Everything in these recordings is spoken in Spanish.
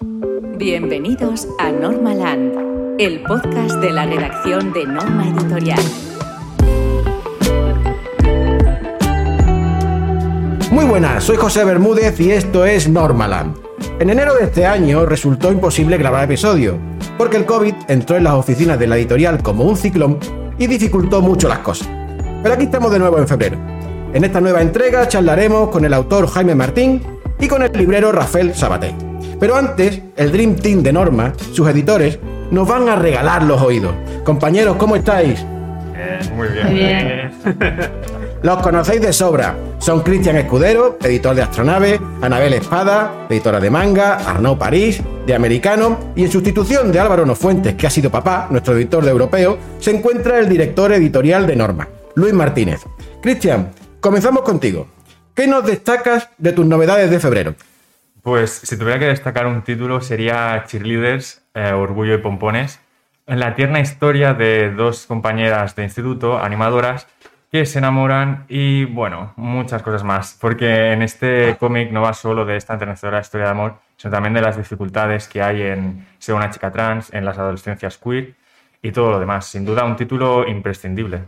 Bienvenidos a Normaland, el podcast de la redacción de Norma Editorial. Muy buenas, soy José Bermúdez y esto es Normaland. En enero de este año resultó imposible grabar episodio, porque el COVID entró en las oficinas de la editorial como un ciclón y dificultó mucho las cosas. Pero aquí estamos de nuevo en febrero. En esta nueva entrega charlaremos con el autor Jaime Martín y con el librero Rafael Sabaté. Pero antes, el Dream Team de Norma, sus editores, nos van a regalar los oídos. Compañeros, ¿cómo estáis? muy bien. Muy bien. Los conocéis de sobra. Son Cristian Escudero, editor de Astronave, Anabel Espada, editora de manga, Arnaud París, de Americano, y en sustitución de Álvaro Nofuentes, que ha sido papá, nuestro editor de Europeo, se encuentra el director editorial de Norma, Luis Martínez. Cristian, comenzamos contigo. ¿Qué nos destacas de tus novedades de febrero? Pues si tuviera que destacar un título sería Cheerleaders, eh, Orgullo y Pompones, en la tierna historia de dos compañeras de instituto, animadoras, que se enamoran y bueno, muchas cosas más, porque en este cómic no va solo de esta enternecedora historia de amor, sino también de las dificultades que hay en ser una chica trans, en las adolescencias queer y todo lo demás. Sin duda un título imprescindible.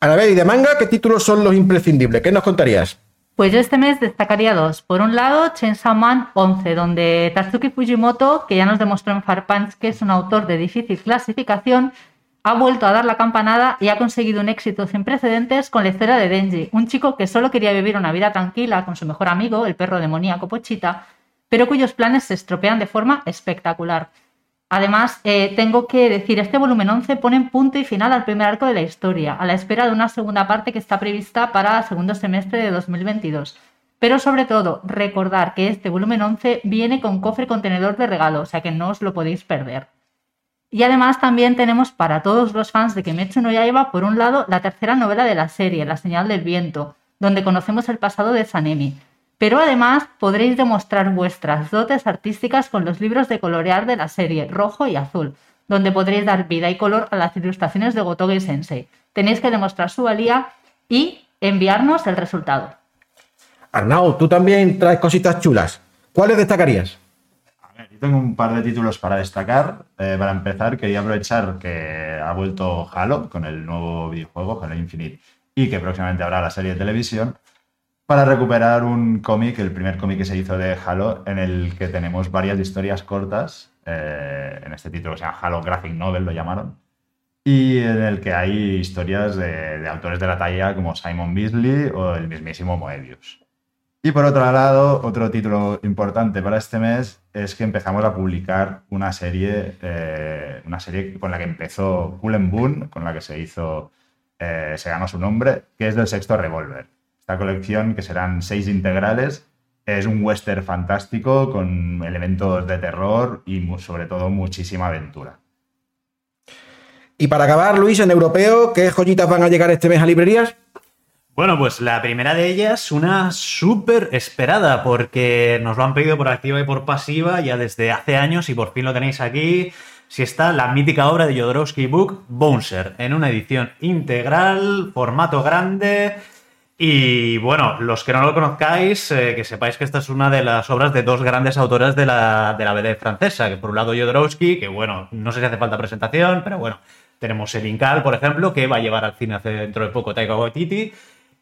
Anabel, ¿y de manga qué títulos son los imprescindibles? ¿Qué nos contarías? Pues yo este mes destacaría dos. Por un lado, Chainsaw Man 11, donde Tatsuki Fujimoto, que ya nos demostró en Far Punch que es un autor de difícil clasificación, ha vuelto a dar la campanada y ha conseguido un éxito sin precedentes con la historia de Denji, un chico que solo quería vivir una vida tranquila con su mejor amigo, el perro demoníaco Pochita, pero cuyos planes se estropean de forma espectacular. Además, eh, tengo que decir, este volumen 11 pone punto y final al primer arco de la historia, a la espera de una segunda parte que está prevista para el segundo semestre de 2022. Pero sobre todo, recordar que este volumen 11 viene con cofre contenedor de regalo, o sea que no os lo podéis perder. Y además también tenemos para todos los fans de Kimetsu no Yaiba, por un lado, la tercera novela de la serie, La señal del viento, donde conocemos el pasado de Sanemi. Pero además podréis demostrar vuestras dotes artísticas con los libros de colorear de la serie, rojo y azul, donde podréis dar vida y color a las ilustraciones de Gotoge Sensei. Tenéis que demostrar su valía y enviarnos el resultado. Arnau, tú también traes cositas chulas. ¿Cuáles destacarías? A ver, yo tengo un par de títulos para destacar. Eh, para empezar, quería aprovechar que ha vuelto Halo con el nuevo videojuego, Halo Infinite, y que próximamente habrá la serie de televisión, para recuperar un cómic, el primer cómic que se hizo de Halo, en el que tenemos varias historias cortas. eh, en este título se llama Halo Graphic Novel, lo llamaron. Y en el que hay historias de, autores de la talla como Simon Beasley o el mismísimo Moebius. Y por otro lado, otro título importante para este mes es que empezamos a publicar una serie, eh, una serie con la que empezó Cullen Boon, con la que se hizo, eh, se ganó su nombre, que es del sexto Revolver. Esta colección, que serán seis integrales, es un western fantástico con elementos de terror y sobre todo muchísima aventura. Y para acabar, Luis, en europeo, ¿qué joyitas van a llegar este mes a librerías? Bueno, pues la primera de ellas, una súper esperada, porque nos lo han pedido por activa y por pasiva ya desde hace años y por fin lo tenéis aquí. Si está la mítica obra de Jodorowsky Book, Bouncer, en una edición integral, formato grande. Y bueno, los que no lo conozcáis, eh, que sepáis que esta es una de las obras de dos grandes autoras de la, de la BD francesa, que por un lado Jodorowsky, que bueno, no sé si hace falta presentación, pero bueno, tenemos el Incal, por ejemplo, que va a llevar al cine dentro de poco Taika Waititi.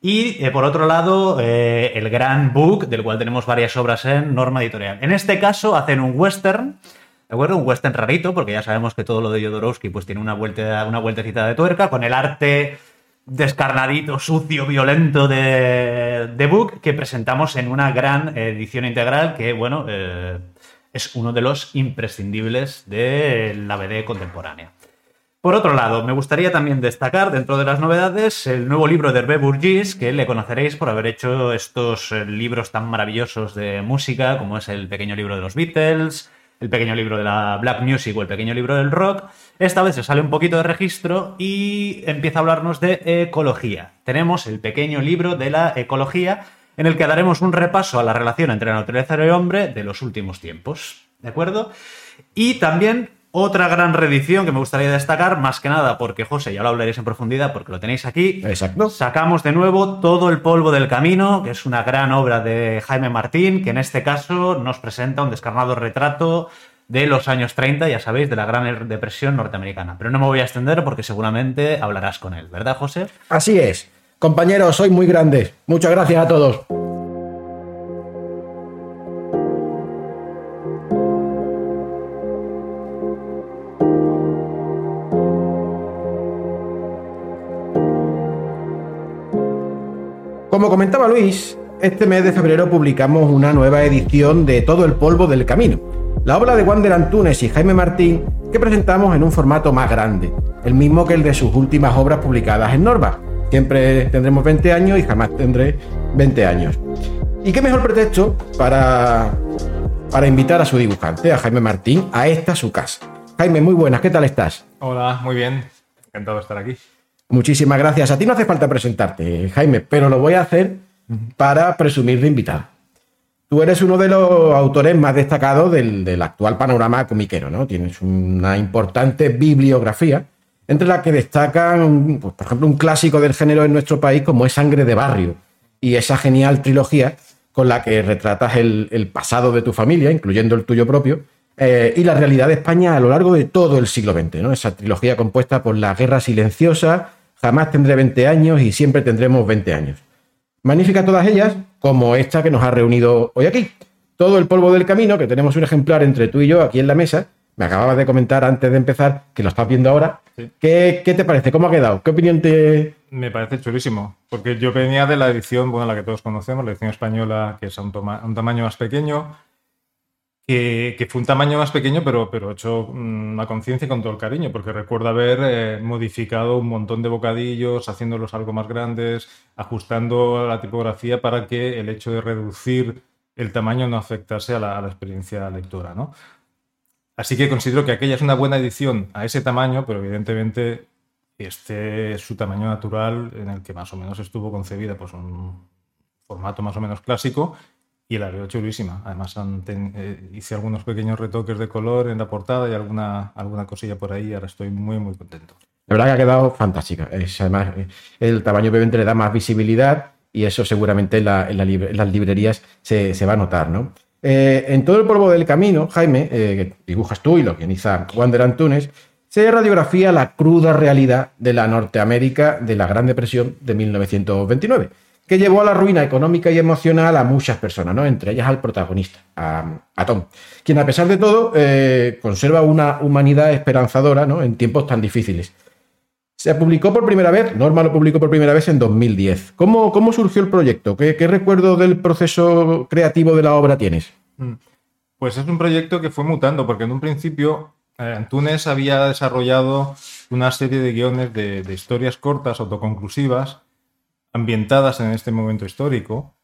Y eh, por otro lado, eh, el Gran Book, del cual tenemos varias obras en Norma Editorial. En este caso, hacen un western, ¿de acuerdo? Un western rarito, porque ya sabemos que todo lo de Jodorowsky pues, tiene una, vuelta, una vueltecita de tuerca, con el arte descarnadito, sucio, violento de, de Book, que presentamos en una gran edición integral que, bueno, eh, es uno de los imprescindibles de la BD contemporánea. Por otro lado, me gustaría también destacar dentro de las novedades el nuevo libro de Hervé Bourgis, que le conoceréis por haber hecho estos libros tan maravillosos de música, como es el pequeño libro de los Beatles, el pequeño libro de la Black Music o el pequeño libro del rock. Esta vez se sale un poquito de registro y empieza a hablarnos de ecología. Tenemos el pequeño libro de la ecología, en el que daremos un repaso a la relación entre la naturaleza y el hombre de los últimos tiempos. ¿De acuerdo? Y también Otra gran reedición que me gustaría destacar, más que nada porque, José, ya lo hablaréis en profundidad porque lo tenéis aquí. Exacto. Sacamos de nuevo todo el polvo del camino, que es una gran obra de Jaime Martín, que en este caso nos presenta un descarnado retrato de los años 30, ya sabéis, de la Gran Depresión norteamericana. Pero no me voy a extender porque seguramente hablarás con él, ¿verdad, José? Así es. Compañeros, sois muy grandes. Muchas gracias a todos. Como comentaba Luis, este mes de febrero publicamos una nueva edición de Todo el polvo del camino, la obra de Wander Antunes y Jaime Martín que presentamos en un formato más grande, el mismo que el de sus últimas obras publicadas en Norma. Siempre tendremos 20 años y jamás tendré 20 años. ¿Y qué mejor pretexto para, para invitar a su dibujante, a Jaime Martín, a esta su casa? Jaime, muy buenas, ¿qué tal estás? Hola, muy bien. Encantado de estar aquí. Muchísimas gracias. A ti no hace falta presentarte, Jaime, pero lo voy a hacer para presumir de invitado. Tú eres uno de los autores más destacados del, del actual panorama comiquero, ¿no? Tienes una importante bibliografía, entre las que destacan, pues, por ejemplo, un clásico del género en nuestro país como es Sangre de Barrio, y esa genial trilogía con la que retratas el, el pasado de tu familia, incluyendo el tuyo propio, eh, y la realidad de España a lo largo de todo el siglo XX, ¿no? Esa trilogía compuesta por la Guerra Silenciosa, Jamás tendré 20 años y siempre tendremos 20 años. Magníficas todas ellas, como esta que nos ha reunido hoy aquí. Todo el polvo del camino, que tenemos un ejemplar entre tú y yo aquí en la mesa. Me acababas de comentar antes de empezar, que lo estás viendo ahora. Sí. ¿Qué, qué te parece? ¿Cómo ha quedado? ¿Qué opinión te...? Me parece chulísimo, porque yo venía de la edición, bueno, la que todos conocemos, la edición española, que es un, toma- a un tamaño más pequeño, que, fue un tamaño más pequeño, pero, pero hecho mm, a conciencia con todo el cariño, porque recuerdo haber eh, modificado un montón de bocadillos, haciéndolos algo más grandes, ajustando la tipografía para que el hecho de reducir el tamaño no afectase a la, a la experiencia lectora, ¿no? Así que considero que aquella es una buena edición a ese tamaño, pero evidentemente este es su tamaño natural en el que más o menos estuvo concebida, pues un formato más o menos clásico y la veo chulísima. Además han ten- eh, hice algunos pequeños retoques de color en la portada y alguna, alguna cosilla por ahí. Ahora estoy muy muy contento. La verdad que ha quedado fantástica. Es, además, eh, el tamaño obviamente le da más visibilidad y eso seguramente en, la- en la en las librerías se, se va a notar, ¿no? Eh, en todo el polvo del camino, Jaime, eh, que dibujas tú y lo guioniza Wander Antunes, se radiografía la cruda realidad de la Norteamérica de la Gran Depresión de 1929, que llevó a la ruina económica y emocional a muchas personas, ¿no? entre ellas al protagonista, a, Tom, quien a pesar de todo eh, conserva una humanidad esperanzadora ¿no? en tiempos tan difíciles. Se publicó por primera vez, Norma lo publicó por primera vez en 2010. ¿Cómo, cómo surgió el proyecto? ¿Qué, qué recuerdo del proceso creativo de la obra tienes? Pues es un proyecto que fue mutando, porque en un principio eh, Antunes había desarrollado una serie de guiones de historias cortas, autoconclusivas, ambientadas en este momento histórico,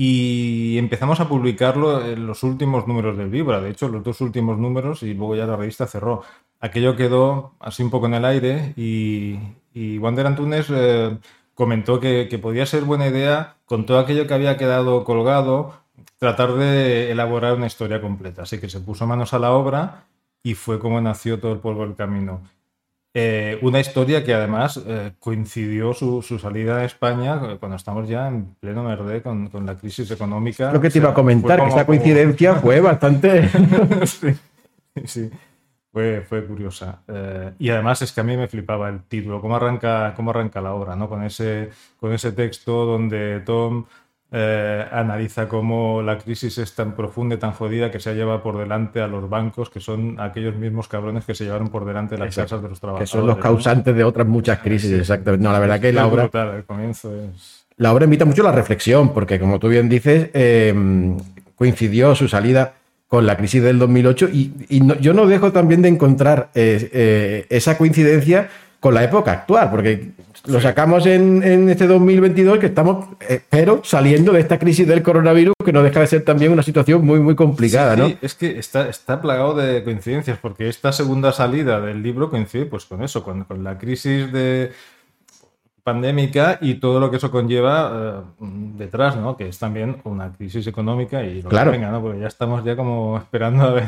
y empezamos a publicarlo en los últimos números del Vibra, de hecho los dos últimos números, y luego ya la revista cerró. Aquello quedó así un poco en el aire y, y Wander Antunes eh, comentó que, que podía ser buena idea, con todo aquello que había quedado colgado, tratar de elaborar una historia completa. Así que se puso manos a la obra y fue como nació todo el polvo del camino. Eh, una historia que además eh, coincidió su, su salida a España eh, cuando estamos ya en pleno verde con, con la crisis económica. Lo que te O iba a comentar, que esa coincidencia fue bastante... sí, sí. Fue, fue curiosa. Eh, y además es que a mí me flipaba el título, cómo arranca, cómo arranca la obra, ¿no? Con ese, con ese texto donde Tom eh, analiza cómo la crisis es tan profunda y tan jodida que se ha llevado por delante a los bancos, que son aquellos mismos cabrones que se llevaron por delante las Exacto. casas de los que trabajadores. son los ¿no? causantes de otras muchas crisis, exactamente. No, la verdad que la Es obra... brutal, el comienzo es... La obra invita mucho a la reflexión, porque como tú bien dices, eh, coincidió su salida con la crisis del 2008 y, y no- yo no dejo también de encontrar eh, eh, esa coincidencia con la época actual, porque lo sacamos en, en este 2022 que estamos, eh, pero saliendo de esta crisis del coronavirus, que no deja de ser también una situación muy, muy complicada, Sí, ¿no? sí, es que está, está plagado de coincidencias, porque esta segunda salida del libro coincide pues con eso, con, con la crisis de... pandémica y todo lo que eso conlleva eh, detrás, ¿no? Que es también una crisis económica y lo Claro. que venga, ¿no? Porque ya estamos ya como esperando a ver.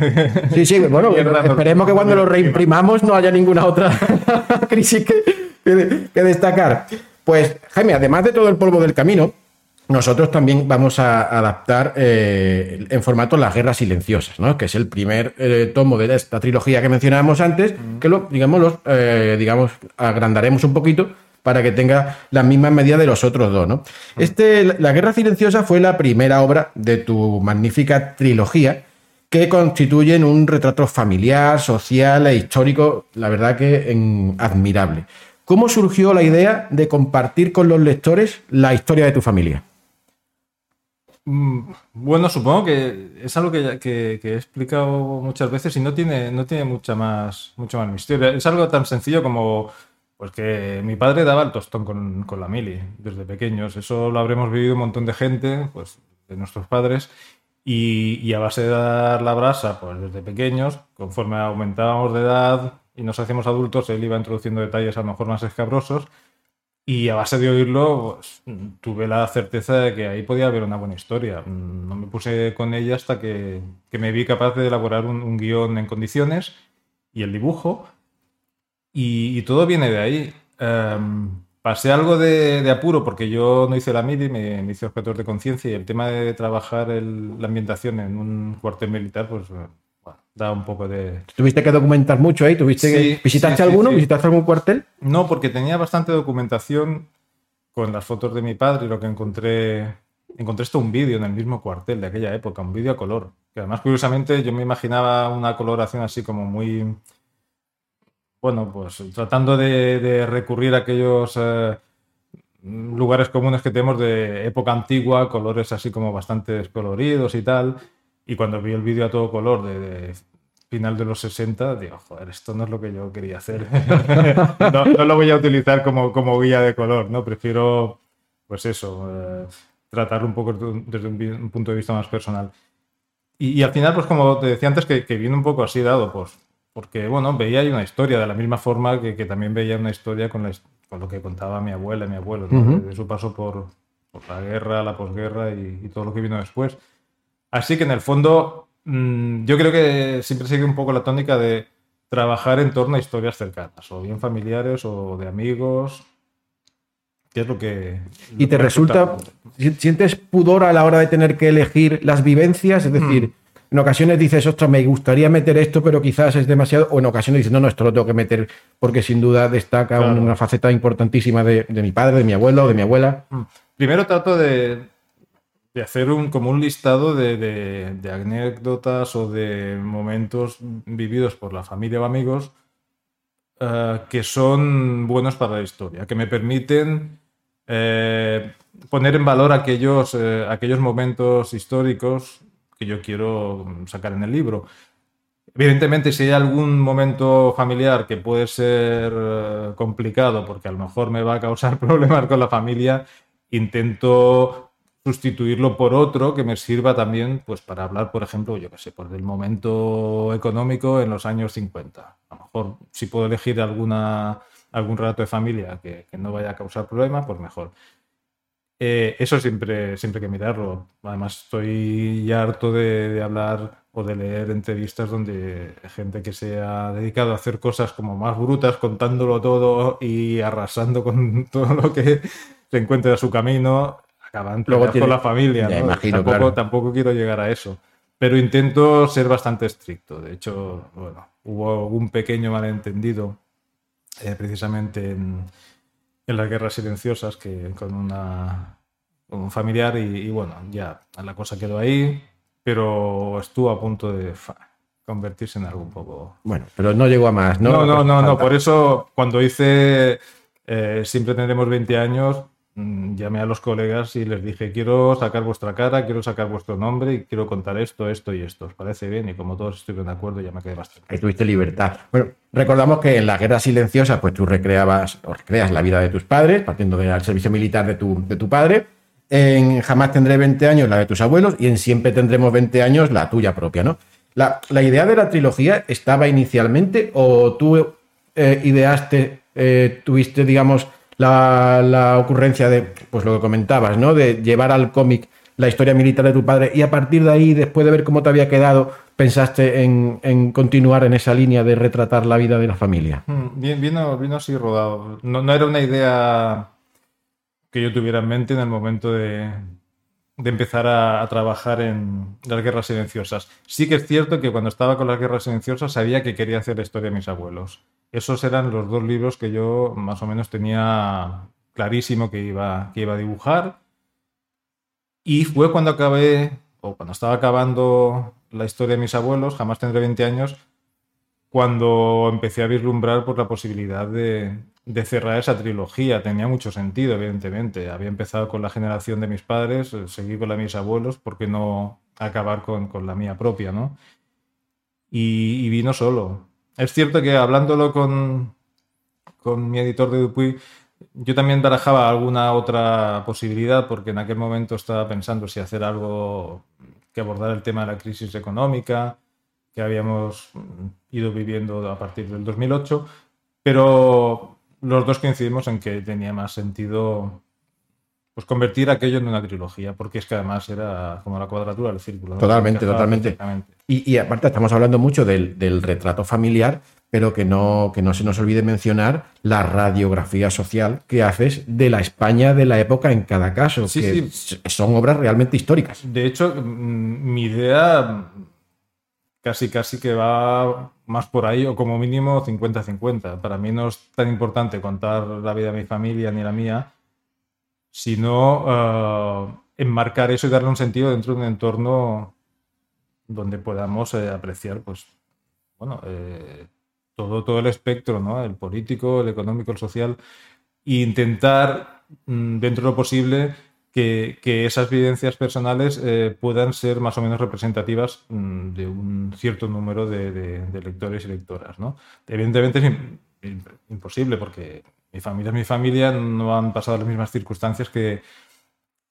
Sí, sí, bueno, esperemos que cuando lo reimprimamos no haya ninguna otra crisis que, que- que destacar. Pues, Jaime, además de todo el polvo del camino, nosotros también vamos a adaptar eh, en formato Las Guerras Silenciosas, ¿no? que es el primer eh, tomo de esta trilogía que mencionábamos antes, que lo, digamos, los, eh, digamos, agrandaremos un poquito para que tenga las mismas medidas de los otros dos. ¿no? Este, la Guerra Silenciosa fue la primera obra de tu magnífica trilogía que constituyen un retrato familiar, social e histórico, la verdad que en- admirable. ¿Cómo surgió la idea de compartir con los lectores la historia de tu familia? Mm, Bueno, supongo que es algo que- que he explicado muchas veces y no tiene, no tiene mucha más, mucho más misterio. Es algo tan sencillo como pues que mi padre daba el tostón con, con la mili desde pequeños. Eso lo habremos vivido un montón de gente, pues de nuestros padres. Y, y a base de dar la brasa, pues desde pequeños, conforme aumentábamos de edad y nos hacíamos adultos, él iba introduciendo detalles a lo mejor más escabrosos. Y a base de oírlo, pues, tuve la certeza de que ahí podía haber una buena historia. No me puse con ella hasta que, que me vi capaz de elaborar un, un guion en condiciones y el dibujo. Y, y todo viene de ahí. Em, pasé algo de, de apuro porque yo no hice la MIDI, me, me hice objetor de conciencia y el tema de trabajar el- la ambientación en un cuartel militar, pues eh, bueno, da un poco de, Tuviste que documentar mucho ahí, tuviste Sí, que- ¿visitaste sí, alguno? sí. ¿Visitaste algún cuartel? No, porque tenía bastante documentación con las fotos de mi padre y lo que encontré. Encontré esto un vídeo en el mismo cuartel de aquella época, un vídeo a color. Que además, curiosamente, yo me imaginaba una coloración así como muy. Bueno, pues tratando de, de recurrir a aquellos eh, lugares comunes que tenemos de época antigua, colores así como bastante descoloridos y tal. Y cuando vi el vídeo a todo color de, de final de los 60, digo, joder, esto no es lo que yo quería hacer. no, no lo voy a utilizar como, como guía de color, ¿no? Prefiero, pues eso, eh, tratarlo un poco desde un, un punto de vista más personal. Y, y al final, pues como te decía antes, que, que viene un poco así dado, pues porque, bueno, veía una historia de la misma forma que, que también veía una historia con, la con lo que contaba mi abuela y mi abuelo, ¿no? Ujú. de, de su paso por, por la guerra, la posguerra y, y todo lo que vino después. Así que en el fondo, mm, yo creo que siempre sigue un poco la tónica de trabajar en torno a historias cercanas, o bien familiares o de amigos, que es lo que... ¿Y lo te que resulta, si- sientes pudor a la hora de tener que elegir las vivencias? Es decir, Mm. En ocasiones dices, ostras, me gustaría meter esto, pero quizás es demasiado, o en ocasiones dices, no, no, esto lo tengo que meter porque sin duda destaca Claro. una faceta importantísima de, de mi padre, de mi abuelo, de mi abuela. Primero trato de, de hacer un, como un listado de, de- de anécdotas o de momentos vividos por la familia o amigos eh, que son buenos para la historia, que me permiten eh, poner en valor aquellos, eh, aquellos momentos históricos que yo quiero sacar en el libro. Evidentemente, si hay algún momento familiar que puede ser eh, complicado porque a lo mejor me va a causar problemas con la familia, intento sustituirlo por otro que me sirva también pues para hablar, por ejemplo, yo qué sé, pues del momento económico en los años 50. A lo mejor si puedo elegir alguna, algún relato de familia que, que no vaya a causar problemas, pues mejor. Eh, eso siempre, siempre hay que mirarlo. Además, estoy ya harto de, de hablar o de leer entrevistas donde gente que se ha dedicado a hacer cosas como más brutas, contándolo todo y arrasando con todo lo que se encuentra a su camino, acaban Luego tiene- con la familia. ¿no? imagino, tampoco, claro. tampoco quiero llegar a eso. Pero intento ser bastante estricto. De hecho, bueno, hubo un pequeño malentendido eh, precisamente en, en las guerras silenciosas que con una con un familiar y, y bueno, ya la cosa quedó ahí, pero estuvo a punto de fa, convertirse en algo un poco... Bueno, pero no llegó a más, ¿no? No, no, no, por eso cuando hice eh, Siempre tendremos 20 años, llamé a los colegas y les dije, quiero sacar vuestra cara, quiero sacar vuestro nombre y quiero contar esto, esto y esto. ¿Os parece bien? Y como todos estuvieron de acuerdo, ya me quedé bastante. Ahí tuviste libertad. Bueno, recordamos que en la guerra silenciosa, pues tú recreabas o recreas la vida de tus padres, partiendo del servicio militar de tu, de tu padre. En Jamás tendré 20 años, la de tus abuelos, y en Siempre tendremos 20 años, la tuya propia, ¿no? La, la idea de la trilogía estaba inicialmente o tú eh, ideaste, eh, tuviste, digamos, la, ocurrencia de, pues lo que comentabas, ¿no? De llevar al cómic la historia militar de tu padre y a partir de ahí, después de ver cómo te había quedado, pensaste en, en continuar en esa línea de retratar la vida de la familia. Bien, vino, vino así rodado. No, no era una idea que yo tuviera en mente en el momento de, de empezar a, trabajar en las guerras silenciosas. Sí que es cierto que cuando estaba con las guerras silenciosas sabía que quería hacer la historia de mis abuelos. Esos eran los dos libros que yo más o menos tenía clarísimo que iba, que iba a dibujar. Y fue cuando acabé, o cuando estaba acabando la historia de mis abuelos, jamás tendré 20 años, cuando empecé a vislumbrar por la posibilidad de, de cerrar esa trilogía. Tenía mucho sentido, evidentemente. Había empezado con la generación de mis padres, eh, seguí con la de mis abuelos, ¿por qué no acabar con, con la mía propia, no? Y, y vino solo. Es cierto que hablándolo con, con mi editor de Dupuy, yo también barajaba alguna otra posibilidad, porque en aquel momento estaba pensando si hacer algo que abordara el tema de la crisis económica que habíamos mm, ido viviendo a partir del 2008, pero los dos coincidimos en que tenía más sentido pues convertir aquello en una trilogía, porque es que además era como la cuadratura del círculo. ¿no? Totalmente, totalmente. Y, y aparte estamos hablando mucho del, del retrato familiar, pero que no, que no se nos olvide mencionar la radiografía social que haces de la España de la época en cada caso, Sí, que sí. son obras realmente históricas. De hecho, mm, mi idea casi casi que va más por ahí, o como mínimo 50-50. Para mí no es tan importante contar la vida de mi familia ni la mía, sino eh, enmarcar eso y darle un sentido dentro de un entorno donde podamos eh, apreciar, pues, bueno, eh, todo, todo el espectro, ¿no? El político, el económico, el social, e intentar, mm, dentro de lo posible, que, esas vivencias personales eh, puedan ser más o menos representativas mm, de un cierto número de, lectores y lectoras, ¿no? Evidentemente es im- im- imposible porque mi familia mi familia, no han pasado las mismas circunstancias que,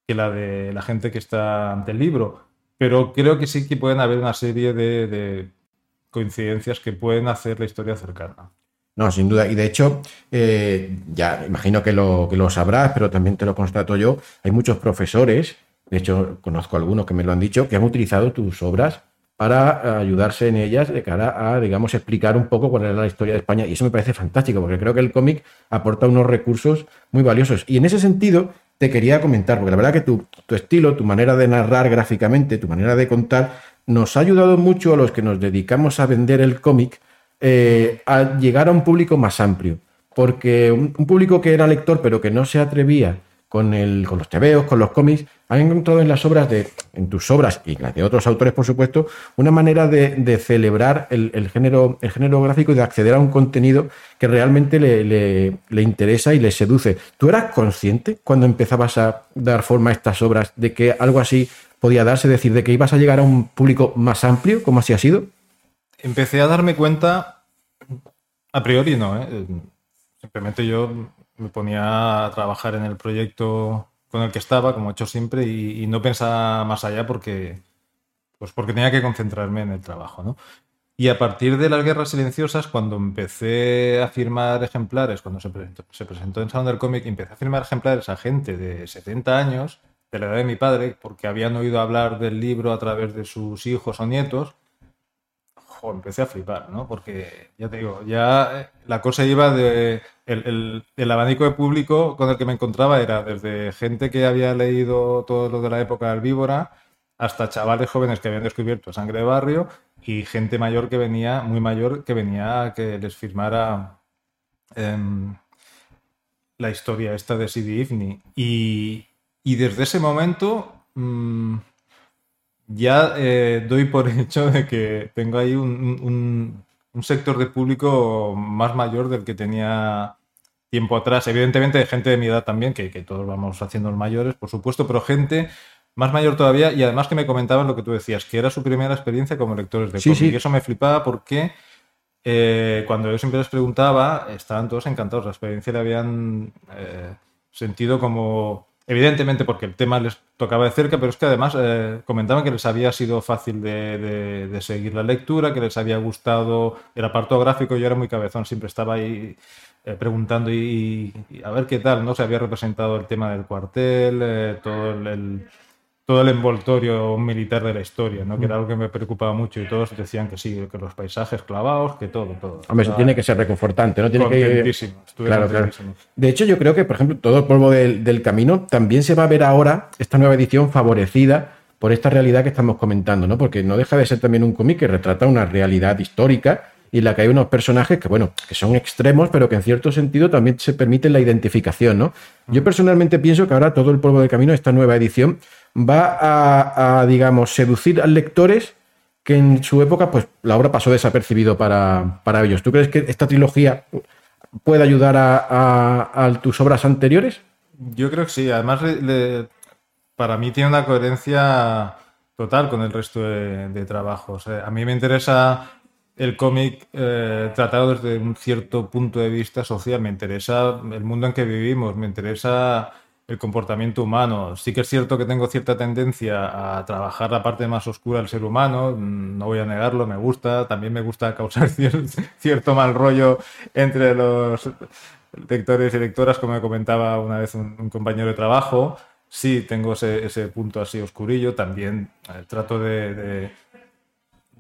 la de la gente que está ante el libro, pero creo que sí que pueden haber una serie de coincidencias que pueden hacer la historia cercana. No, sin duda. Y de hecho, eh, ya imagino que lo, que lo sabrás, pero también te lo constato yo. Hay muchos profesores, de hecho, conozco algunos que me lo han dicho, que han utilizado tus obras para ayudarse en ellas de cara a, digamos, explicar un poco cuál era la historia de España. Y eso me parece fantástico, porque creo que el cómic aporta unos recursos muy valiosos. Y en ese sentido, te quería comentar, porque la verdad que tu, tu estilo, tu manera de narrar gráficamente, tu manera de contar, nos ha ayudado mucho a los que nos dedicamos a vender el cómic eh, a llegar a un público más amplio. Porque un, público que era lector pero que no se atrevía con, el, con los tebeos, con los cómics, ha encontrado en las obras de, en tus obras y las de otros autores, por supuesto, una manera de, celebrar el, género, el género gráfico y de acceder a un contenido que realmente le, interesa y le seduce. ¿Tú eras consciente cuando empezabas a dar forma a estas obras de que algo así podía darse, decir, de que ibas a llegar a un público más amplio, como así ha sido? Empecé a darme cuenta, a priori no, ¿eh? simplemente yo me ponía a trabajar en el proyecto con el que estaba, como he hecho siempre, y, y no pensaba más allá porque, pues porque tenía que concentrarme en el trabajo. ¿no? Y a partir de las guerras silenciosas, cuando empecé a firmar ejemplares, cuando se presentó, se presentó en Salón del Cómic, empecé a firmar ejemplares a gente de 70 años, de la edad de mi padre, porque habían oído hablar del libro a través de sus hijos o nietos, empecé a flipar, ¿no? Porque, ya te digo, ya eh, la cosa iba de... El, el- el abanico de público con el que me encontraba era desde gente que había leído todo lo de la época del víbora hasta chavales jóvenes que habían descubierto Sangre de Barrio y gente mayor que venía, muy mayor, que venía a que les firmara em, la historia esta de Sidi Ifni. Y, y desde ese momento... mm, ya eh, doy por hecho de que tengo ahí un, un- un sector de público más mayor del que tenía tiempo atrás. Evidentemente, gente de mi edad también, que, que todos vamos haciendo mayores, por supuesto, pero gente más mayor todavía y además que me comentaban lo que tú decías, que era su primera experiencia como lectores de Sí, cómic. sí. Y eso me flipaba porque eh, cuando yo siempre les preguntaba, estaban todos encantados. La experiencia la habían eh, sentido como evidentemente porque el tema les tocaba de cerca, pero es que además eh, comentaban que les había sido fácil de, de- seguir la lectura, que les había gustado el apartado gráfico, yo era muy cabezón, siempre estaba ahí eh, preguntando y, a ver qué tal, ¿no? Se había representado el tema del cuartel, eh, todo el- todo el envoltorio militar de la historia, ¿no? Que era algo que me preocupaba mucho y todos decían que sí, que los paisajes clavados, que todo, todo. Hombre, eso Estaba tiene que ser reconfortante, ¿no? Tiene que... Claro, claro. De hecho, yo creo que, por ejemplo, todo el polvo del, del camino también se va a ver ahora, esta nueva edición, favorecida por esta realidad que estamos comentando, ¿no? Porque no deja de ser también un cómic que retrata una realidad histórica y en la que hay unos personajes que, bueno, que son extremos, pero que en cierto sentido también se permite la identificación, ¿no? Yo personalmente pienso que ahora todo el polvo del camino, esta nueva edición, va a, digamos, seducir a lectores que en su época, pues la obra pasó desapercibido para, para ellos. ¿Tú crees que esta trilogía puede ayudar a, tus obras anteriores? Yo creo que sí. Además, le- para mí tiene una coherencia total con el resto de, de trabajos. Eh, a mí me interesa el cómic eh, tratado desde un cierto punto de vista social. Me interesa el mundo en que vivimos, me interesa el comportamiento humano. Sí que es cierto que tengo cierta tendencia a trabajar la parte más oscura del ser humano, mm, no voy a negarlo, me gusta. También me gusta causar cier- cierto mal rollo entre los lectores y lectoras, como me comentaba una vez un, compañero de trabajo. Sí, tengo ese, punto así oscurillo. También eh, trato de-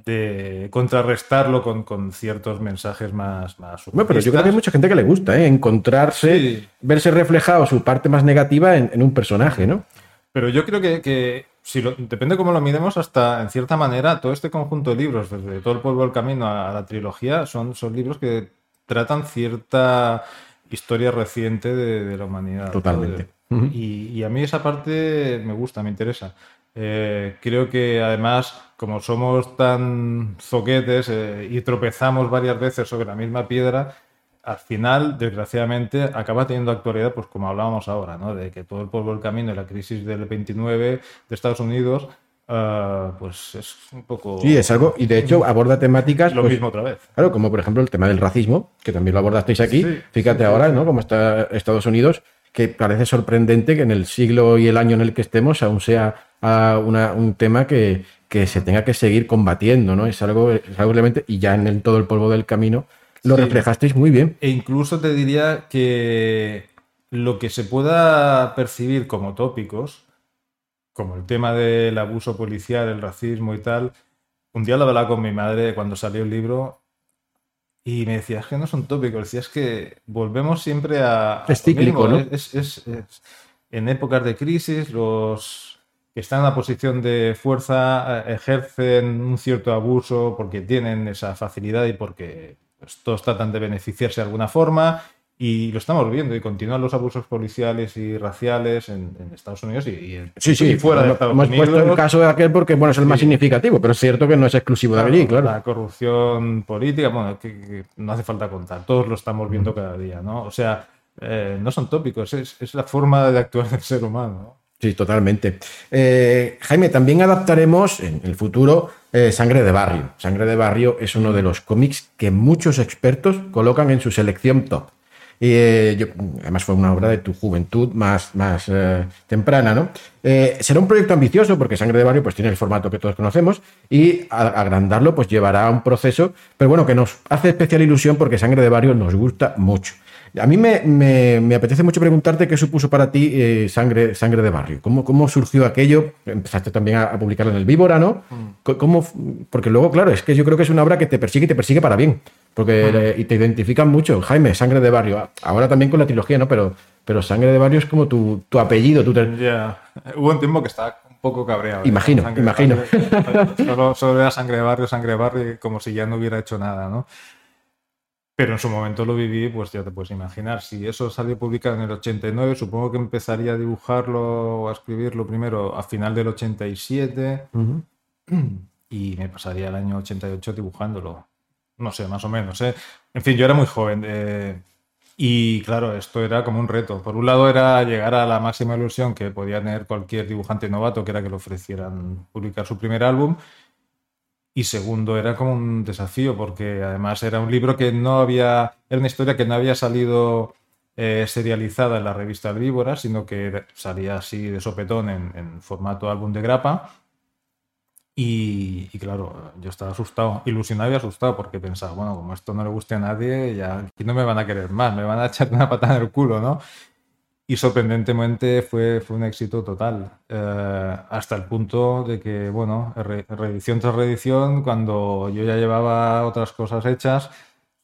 de contrarrestarlo con, con ciertos mensajes más, más Bueno, pero yo creo que hay mucha gente que le gusta, ¿eh? Encontrarse, Sí. verse reflejado su parte más negativa en, en un personaje, ¿no? Pero yo creo que, que si lo- depende cómo lo miremos, hasta en cierta manera, todo este conjunto de libros, desde todo el polvo del camino a, a la trilogía, son, son libros que tratan cierta historia reciente de, de la humanidad. ¿no? Totalmente. Y a mí esa parte me gusta, me interesa. Eh, creo que además, como somos tan zoquetes eh, y tropezamos varias veces sobre la misma piedra, al final, desgraciadamente, acaba teniendo actualidad, pues como hablábamos ahora, ¿no? De que todo el polvo del camino y la crisis del 29 de Estados Unidos, ah, pues es un poco Sí, es algo, y de hecho aborda temáticas. lo pues, mismo otra vez. Claro, como por ejemplo el tema del racismo, que también lo abordasteis aquí. Sí, Fíjate sí, ahora. ¿no? Cómo está Estados Unidos, que parece sorprendente que en el siglo y el año en el que estemos aún sea una- un tema que, que se tenga que seguir combatiendo, ¿no? Es algo, es algo realmente, y ya en el, todo el polvo del camino lo Sí. reflejasteis muy bien. E incluso te diría que lo que se pueda percibir como tópicos, como el tema del abuso policial, el racismo y tal, un día lo hablaba con mi madre cuando salió el libro y me decía, es que no son tópicos, decía, es que volvemos siempre a... a Es cíclico, mismo, ¿no? Es, es- es- en épocas de crisis, los que están en una posición de fuerza eh, ejercen un cierto abuso porque tienen esa facilidad y porque pues, todos tratan de beneficiarse de alguna forma y lo estamos viendo y continúan los abusos policiales y raciales en, en Estados Unidos y, y en- Sí, sí, y fuera de Estados hemos Unidos. puesto el caso de aquel porque bueno, es el más significativo, pero es cierto que no es exclusivo de allí, claro. La corrupción política, bueno, que, que no hace falta contar, todos lo estamos viendo cada día, ¿no? O sea, eh, no son tópicos, es, es la forma de actuar del ser humano. Sí, totalmente. Eh, Jaime, también adaptaremos en el futuro eh, Sangre de Barrio. Sangre de Barrio es uno de los cómics que muchos expertos colocan en su selección top. Y, eh, yo- además fue una obra de tu juventud más, más eh, temprana, ¿no? Será un proyecto ambicioso porque Sangre de Barrio pues tiene el formato que todos conocemos y agrandarlo pues llevará a un proceso, pero bueno, que nos hace especial ilusión porque Sangre de Barrio nos gusta mucho. A mí me, me- me apetece mucho preguntarte qué supuso para ti eh, Sangre, Sangre de Barrio. ¿Cómo, ¿Cómo surgió aquello? Empezaste también a, a publicarlo en el Víbora, ¿no? Co- ¿Cómo, porque luego, claro, es que yo creo que es una obra que te persigue y te persigue para bien. Porque eh, y te identifican mucho. Jaime, Sangre de Barrio. Ahora también con la trilogía, ¿no? Pero, pero Sangre de Barrio es como tu, tu apellido. Tu ter- Ya, hubo un tiempo que estaba un poco cabreado. ¿eh? Imagino, imagino. barrio. Solo, solo era sangre de barrio, sangre de barrio, como si ya no hubiera hecho nada, ¿no? Pero en su momento lo viví, pues ya te puedes imaginar. Si eso salió publicado en el 89, supongo que empezaría a dibujarlo o a escribirlo primero a final del 87 Ujú. y me pasaría el año 88 dibujándolo. No sé, más o menos. ¿eh? En fin, yo era muy joven. eh, y claro, esto era como un reto. Por un lado era llegar a la máxima ilusión que podía tener cualquier dibujante novato, que era que le ofrecieran publicar su primer álbum. Y segundo, era como un desafío, porque además era un libro que no había, era una historia que no había salido eh, serializada en la revista Víbora, sino que salía así de sopetón en, en formato álbum de grapa. Y, y claro, yo estaba asustado, ilusionado y asustado, porque pensaba, bueno, como esto no le guste a nadie, ya aquí no me van a querer más, me van a echar una patada en el culo, ¿no? Y sorprendentemente fue, fue un éxito total, eh, hasta el punto de que, bueno, re- reedición tras reedición, cuando yo ya llevaba otras cosas hechas,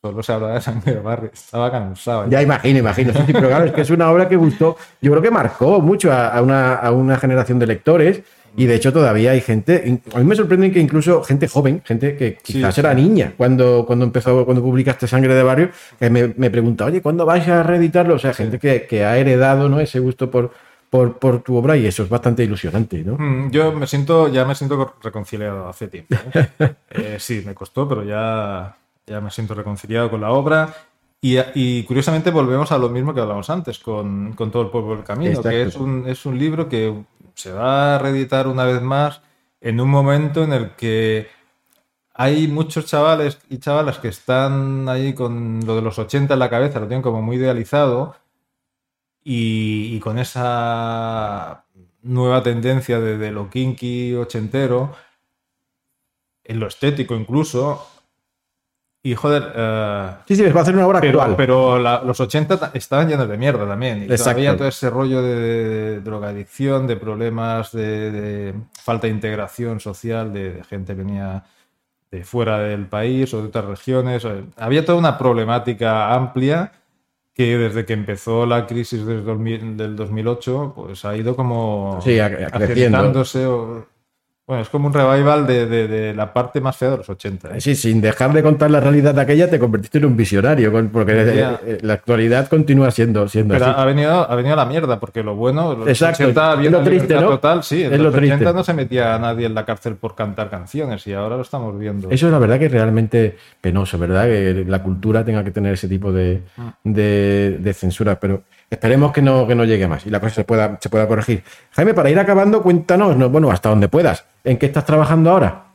solo se hablaba de sangre de barrio, estaba cansado. Ya imagino, imagino. Sí, sí, pero claro, es que es una obra que gustó, yo creo que marcó mucho a una, a una generación de lectores y de hecho todavía hay gente, a mí me sorprende que incluso gente joven, gente que quizás sí. era niña cuando, cuando empezó, cuando publicaste Sangre de Barrio, que me, me pregunta, oye, ¿cuándo vais a reeditarlo? O sea, gente que, que ha heredado ¿no? ese gusto por, por, por tu obra y eso es bastante ilusionante, ¿no? Mm, Yo me siento, ya me siento reconciliado hace tiempo. ¿eh? Eh, sí, me costó, pero ya, ya me siento reconciliado con la obra. Y, y curiosamente volvemos a lo mismo que hablamos antes, con, con todo el pueblo del camino, que Exacto. es un, es un libro que se va a reeditar una vez más en un momento en el que hay muchos chavales y chavalas que están ahí con lo de los 80 en la cabeza, lo tienen como muy idealizado y, con esa nueva tendencia de, de lo kinky ochentero, en lo estético incluso. Y joder, eh, Sí, sí, va a hacer una obra pero, actual. pero la- los 80 ta- estaban llenos de mierda también. Y Exacto. todavía todo ese rollo de, de drogadicción, de problemas de, de falta de integración social, de, de gente que venía de fuera del país o de otras regiones. Había toda una problemática amplia que desde que empezó la crisis del, 2000 del 2008, pues ha ido como Sí, o- bueno, es como un revival de, de- de la parte más fea de los 80. ¿eh? Sí, sin dejar de contar la realidad de aquella, te convertiste en un visionario, porque eh, eh, la actualidad continúa siendo, siendo Pero así. ha venido, ha venido la mierda, porque lo bueno, los Exacto, 80 había es lo triste, ¿no? total, sí, en Es lo los 80 triste. no se metía a nadie en la cárcel por cantar canciones y ahora lo estamos viendo. Eso es la verdad que es realmente penoso, ¿verdad? Que la cultura tenga que tener ese tipo de, de- de censura, pero esperemos que no, que no llegue más y la cosa se pueda, se pueda corregir. Jaime, para ir acabando, cuéntanos, no, bueno, hasta donde puedas, ¿en qué estás trabajando ahora?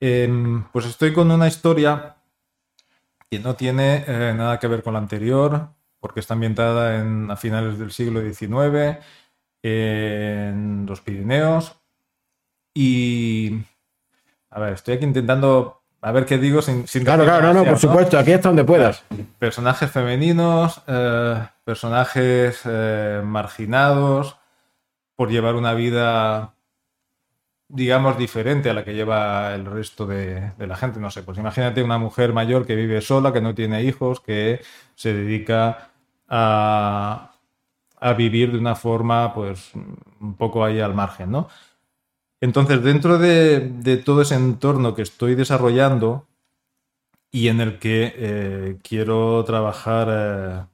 Em, pues estoy con una historia que no tiene eh, nada que ver con la anterior, porque está ambientada en, a finales del siglo XIX, en los Pirineos. Y. A ver, estoy aquí intentando. A ver qué digo sin. sin Claro, claro, no, no, por supuesto, aquí hasta donde puedas. personajes femeninos, eh, personajes eh, marginados por llevar una vida, digamos, diferente a la que lleva el resto de, de la gente. No sé, pues imagínate una mujer mayor que vive sola, que no tiene hijos, que se dedica a, a vivir de una forma, pues, un poco ahí al margen, ¿no? Entonces, dentro de, de todo ese entorno que estoy desarrollando, y en el que eh, quiero trabajar eh,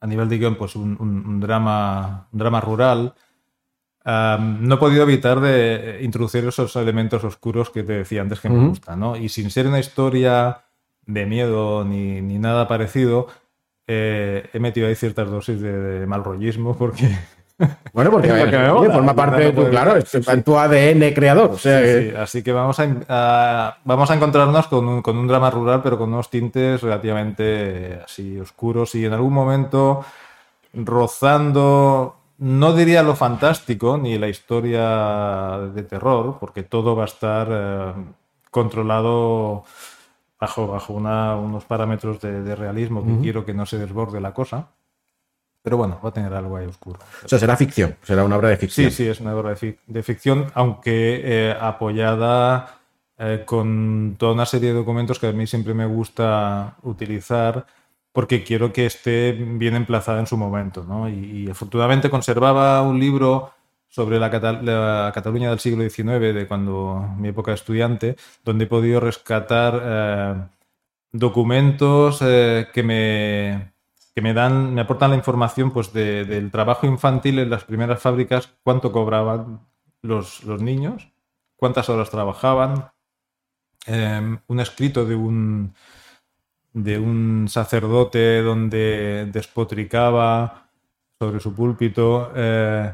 a nivel de guion pues un, drama, un drama rural. No he podido evitar de eh, introducir esos elementos oscuros que te decía antes que me gustan, ¿no? Y sin ser una historia de miedo ni, ni nada parecido, eh, he metido ahí ciertas dosis de, de mal rollismo porque Bueno, porque Es lo que me oye, mola, forma parte de tu, claro, es sí, tu ADN creador. O sea, Sí, que- sí, Así que vamos a, a- vamos a encontrarnos con un, con un drama rural, pero con unos tintes relativamente eh, así oscuros y en algún momento rozando, no diría lo fantástico ni la historia de terror, porque todo va a estar eh, controlado bajo, bajo una- unos parámetros de, de realismo que quiero que no se desborde la cosa. Pero bueno, va a tener algo ahí oscuro. o sea, será ficción, será una obra de ficción. Sí, sí, es una obra de, fic- de ficción, aunque eh, apoyada eh, con toda una serie de documentos que a mí siempre me gusta utilizar porque quiero que esté bien emplazada en su momento. ¿no? Y, y afortunadamente conservaba un libro sobre la, Cata- la Cataluña del siglo XIX, de cuando mi época de estudiante, donde he podido rescatar eh, documentos que me que me dan, me aportan la información pues de- del trabajo infantil en las primeras fábricas, cuánto cobraban los, los niños, cuántas horas trabajaban, eh, un escrito de un de un sacerdote donde despotricaba sobre su púlpito eh,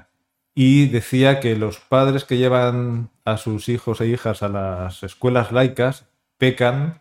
y decía que los padres que llevan a sus hijos e hijas a las escuelas laicas pecan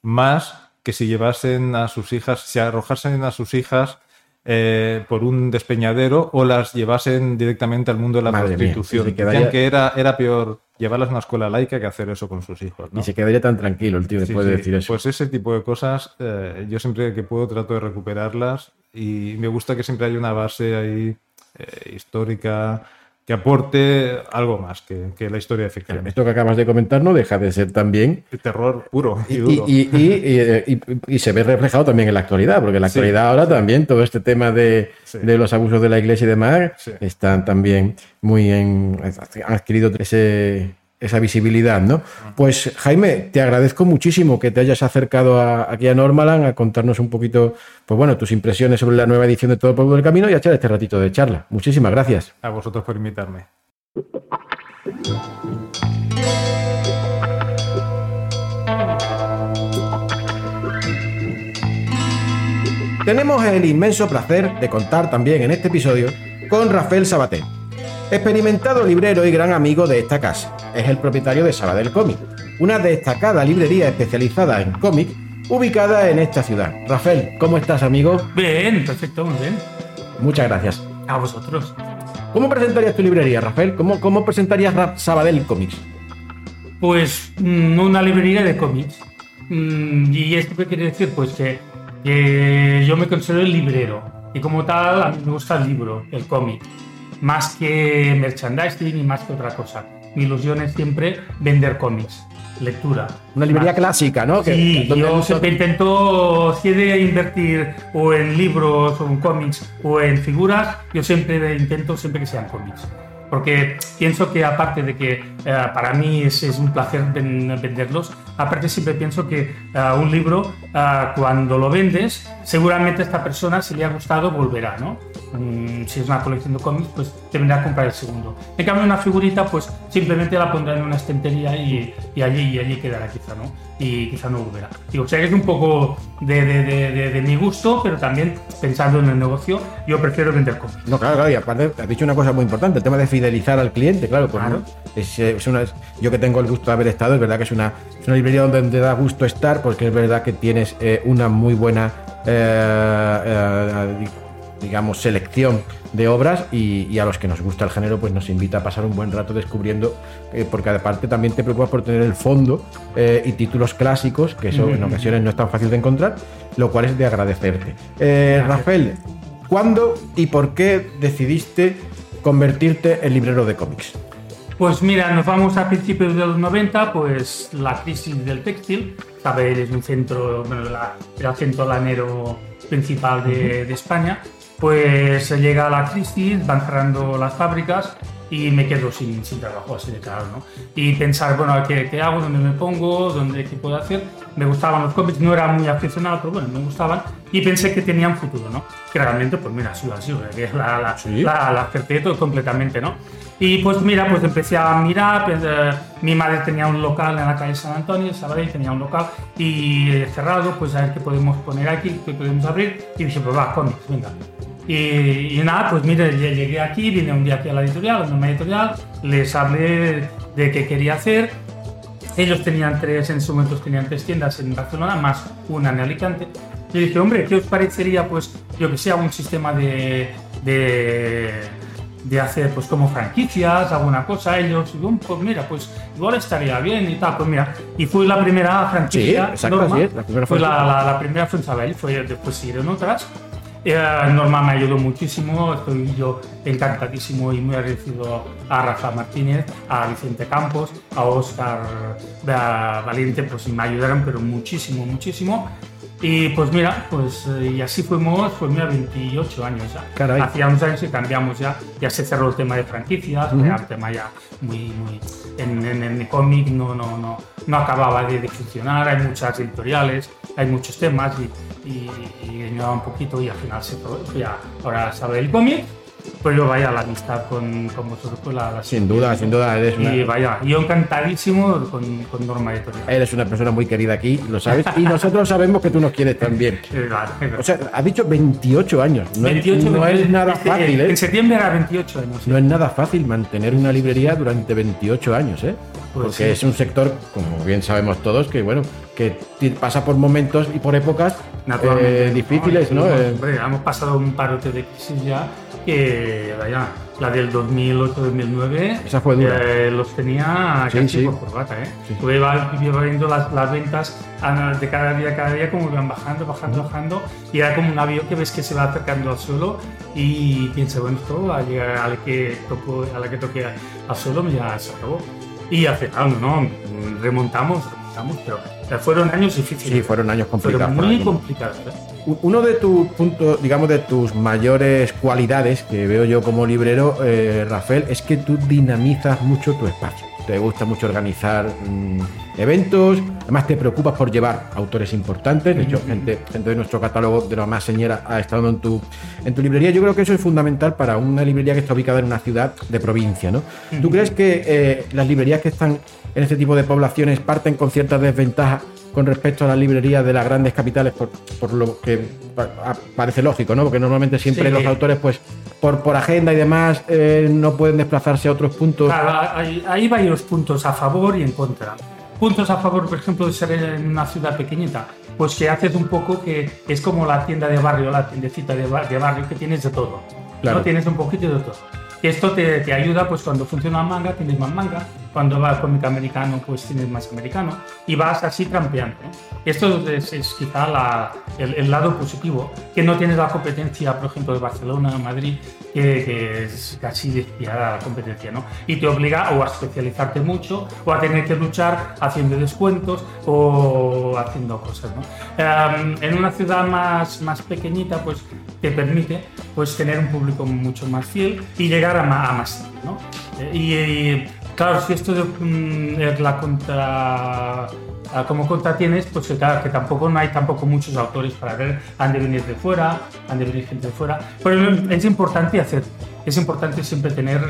más que si llevasen a sus hijas, si arrojasen a sus hijas eh, por un despeñadero o las llevasen directamente al mundo de la Madre prostitución. Decían que era, era peor llevarlas a una escuela laica que hacer eso con sus hijos. ¿no? Y se quedaría tan tranquilo el tío después sí. de decir eso. Pues ese tipo de cosas, eh, yo siempre que puedo trato de recuperarlas y me gusta que siempre haya una base ahí eh, histórica que aporte algo más que, que la historia de ficción. Esto que acabas de comentar no deja de ser también Terror puro y Y, duro. y- y- y- y- y se ve reflejado también en la actualidad, porque en la Sí. actualidad ahora también todo este tema de, Sí. de los abusos de la iglesia y demás están también muy en. han adquirido ese- esa visibilidad, ¿no? Pues Jaime, te agradezco muchísimo que te hayas acercado a- aquí a Normaland a contarnos un poquito, pues bueno, tus impresiones sobre la nueva edición de Todo el Pueblo del Camino y a echar este ratito de charla. Muchísimas gracias. A vosotros por invitarme. Tenemos el inmenso placer de contar también en este episodio con Rafael Sabater, experimentado librero y gran amigo de esta casa. Es el propietario de Sabadell Comic, una destacada librería especializada en cómic ubicada en esta ciudad. Rafael, ¿cómo estás, amigo? Bien, perfecto, muy bien. Muchas gracias. A vosotros. ¿Cómo presentarías tu librería, Rafael? ¿Cómo, cómo presentarías Sabadell Comics? Pues mm, una librería de cómics. Mm, ¿Y esto qué quiere decir? Pues que, que yo me considero el librero. Y como tal, a mí me gusta el libro, el cómic. Más que merchandising y más que otra cosa. Mi ilusión es siempre vender cómics, lectura. Una librería Más. clásica, ¿no? Que- Sí, donde- yo siempre intento, si he de invertir o en libros o en cómics o en figuras, yo siempre intento siempre que sean cómics. Porque pienso que aparte de que eh, para mí es, un placer ven- venderlos, aparte siempre pienso que eh, un libro, eh, cuando lo vendes, seguramente a esta persona, si le ha gustado, volverá, ¿no? Mm, si es una colección de cómics, pues te vendrá a comprar el segundo. En cambio, una figurita, pues simplemente la pondrá en una estantería y, y allí, y allí quedará quizá, ¿no? Y quizá no volverá. Digo, o sea que es un poco de, de- de- de- mi gusto, pero también pensando en el negocio, yo prefiero vender cómics. No, claro, claro, y aparte has dicho una cosa muy importante, el tema de fidelizar al cliente, claro, pues, Claro. ¿no? es, es una, yo que tengo el gusto de haber estado, es verdad que es una, es una librería donde te da gusto estar, porque es verdad que tienes eh, una muy buena, eh, eh, digamos, selección de obras y, y a los que nos gusta el género, pues nos invita a pasar un buen rato descubriendo, eh, porque aparte también te preocupas por tener el fondo eh, y títulos clásicos, que eso en ocasiones no es tan fácil de encontrar, lo cual es de agradecerte. Eh, Rafael, ¿Cuándo y por qué decidiste convertirte en librero de cómics? Pues mira, nos vamos a principios de los 90, pues la crisis del textil, Sabadell es un centro, bueno, la- era el centro lanero principal de, de España, pues llega la crisis, van cerrando las fábricas y me quedo sin, sin trabajo, así de claro, ¿no? Y pensar, bueno, ¿qué, qué hago? ¿Dónde me pongo? ¿Dónde, ¿Qué puedo hacer? Me gustaban los cómics, no era muy aficionado, pero bueno, me gustaban y pensé que tenían futuro, ¿no? Que realmente, pues mira, ha sido así, que la, la, Sí. la, la acerté todo completamente, ¿no? Y pues mira, pues empecé a mirar, pues, eh, mi madre tenía un local en la calle San Antonio, Sabadell tenía un local y eh, cerrado, pues a ver qué podemos poner aquí, qué podemos abrir, y dije, pues va, cómics, venga. Y, y nada, pues mire, lle- llegué aquí, vine un día aquí a la editorial, a una editorial, les hablé de qué quería hacer, ellos tenían tres, en ese momento tenían tres tiendas en Barcelona, más una en Alicante. Y dije, hombre, ¿qué os parecería, pues, yo que sé, un sistema de, de, de hacer, pues, como franquicias, alguna cosa? Ellos, y pues, mira, pues, igual estaría bien y tal. Pues, mira, y fue la primera franquicia. Sí, exacto, Norma. es, la primera fue fue la, la, la primera fue en Sabadell, fue, después siguieron otras. Eh, Norma me ayudó muchísimo, estoy yo encantadísimo y muy agradecido a Rafa Martínez, a Vicente Campos, a Oscar Valiente, pues me ayudaron, pero muchísimo, muchísimo. Y pues mira, pues eh, y así fuimos, pues mira, 28 años ya. Caray. Hacía unos años que cambiamos ya, ya se cerró el tema de franquicias, era un tema ya muy, muy, en, en, en el cómic no, no, no, no acababa de, de funcionar, hay muchas editoriales, hay muchos temas y, y, y un poquito y al final se ya, ahora sabe el cómic, pues yo vaya a la amistad con, con vosotros, pues la, la Sin duda, sin duda, eres una, Y vaya, yo encantadísimo con, con Norma Editorial. eres una persona muy querida aquí, lo sabes, y nosotros sabemos que tú nos quieres también. O sea, has dicho 28 años, no, es- 28, no es nada este- fácil, ¿eh? En septiembre era 28 años. No es nada fácil mantener una librería durante 28 años, ¿eh? Pues porque sí. es un sector, como bien sabemos todos, que bueno, que pasa por momentos y por épocas Naturalmente. eh, difíciles, ¿no? Hemos- Eh, hombre, hemos pasado un parote de crisis ya que, vaya, la del 2008-2009 Esa fue dura. eh, los tenía Sí, casi sí. por corbata, ¿eh? Iba viendo las, las ventas de cada día, cada día, como iban bajando, bajando, bajando, y era como un avión que ves que se va acercando al suelo y piensa, bueno, esto va a llegar a la que, toco, a la que toque al suelo, ya se acabó. Y final, no, remontamos, remontamos, pero fueron años difíciles. sí, fueron años complicados. Fueron muy complicados. ¿eh? Uno de tus puntos, digamos, de tus mayores cualidades que veo yo como librero, eh, Rafael, es que tú dinamizas mucho tu espacio. Te gusta mucho organizar mm, eventos, además te preocupas por llevar autores importantes. De hecho, gente, gente de nuestro catálogo de la más señera ha estado en tu, en tu librería. Yo creo que eso es fundamental para una librería que está ubicada en una ciudad de provincia. ¿no? ¿Tú crees que eh, las librerías que están en este tipo de poblaciones parten con ciertas desventajas con respecto a las librerías de las grandes capitales, por, por lo que parece lógico, ¿no? Porque normalmente siempre Sí. los autores, pues, por, por agenda y demás, eh, no pueden desplazarse a otros puntos. Claro, hay, hay varios puntos a favor y en contra. Puntos a favor, por ejemplo, de ser en una ciudad pequeñita, pues que haces un poco que es como la tienda de barrio, la tiendecita de, ba- de barrio que tienes de todo. Claro. ¿no? Tienes un poquito de todo. Esto te, te ayuda, pues cuando funciona manga, tienes más manga. Cuando va cómic americano, pues tienes más americano. Y vas así trampeando. Esto es, es quizá la- el, el lado positivo, que no tienes la competencia, por ejemplo, de Barcelona, Madrid, que, que es casi despiadada la competencia, ¿no? Y te obliga o a especializarte mucho, o a tener que luchar haciendo descuentos o haciendo cosas, ¿no? Em, en una ciudad más, más pequeñita, pues te permite pues, tener un público mucho más fiel y llegar a, ma- a más ¿no? Eh, Y, y, claro, si esto de, mm, es la contra ah, como contra tienes, pues que, claro, que tampoco no hay tampoco muchos autores para ver, han de venir de fuera, han de venir gente de fuera, pero es importante hacer, es importante siempre tener,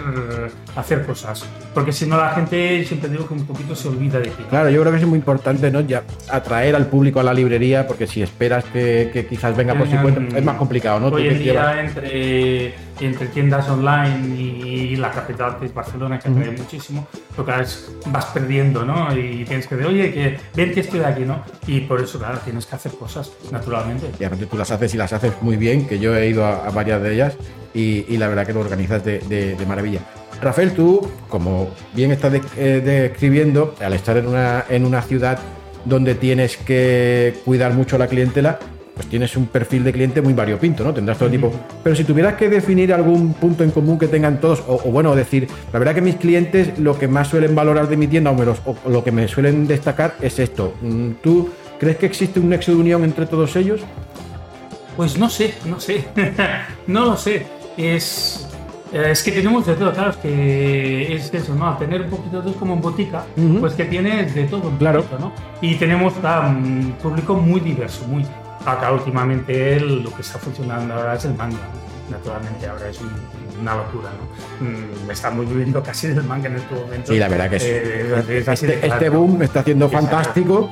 hacer cosas, porque si no la gente, siempre digo que un poquito se olvida de ti. Claro, yo creo que es muy importante ¿no? ya atraer al público a la librería, porque si esperas que, que quizás venga por su Vengan- cuenta, es más complicado, ¿no? Hoy en llevas- día entre, entre tiendas online y, la capital que es Barcelona, que atrae muchísimo, lo que es- vas perdiendo, ¿no? Y tienes que decir, oye, que ven que estoy aquí, ¿no? Y por eso, claro, tienes que hacer cosas, naturalmente. Y aparte tú las haces y las haces muy bien, que yo he ido a, a varias de ellas y, y la verdad que lo organizas de, de- de maravilla. Rafael, tú, como bien estás de- eh, describiendo, al estar en una, en una ciudad donde tienes que cuidar mucho a la clientela, pues tienes un perfil de cliente muy variopinto, ¿no? Tendrás todo tipo. Pero si tuvieras que definir algún punto en común que tengan todos, o, o bueno, decir, la verdad que mis clientes lo que más suelen valorar de mi tienda o, me los- o lo que me suelen destacar es esto. Mm, ¿Tú crees que existe un nexo de unión entre todos ellos? Pues no sé, no sé, no lo sé. Es, eh, es que tenemos de todo, claro, es que es eso, ¿no? Al tener un poquito de todo como en botica, Ujú. pues que tienes de todo Claro. poquito, ¿no? Y tenemos claro, un público muy diverso, muy... Acá últimamente el- lo que está funcionando ahora es el manga, naturalmente, ahora es un- una locura, ¿no? Mm, Estamos viviendo casi del manga en este momento. Sí, la verdad que sí. Eh, Este, este boom está haciendo fantástico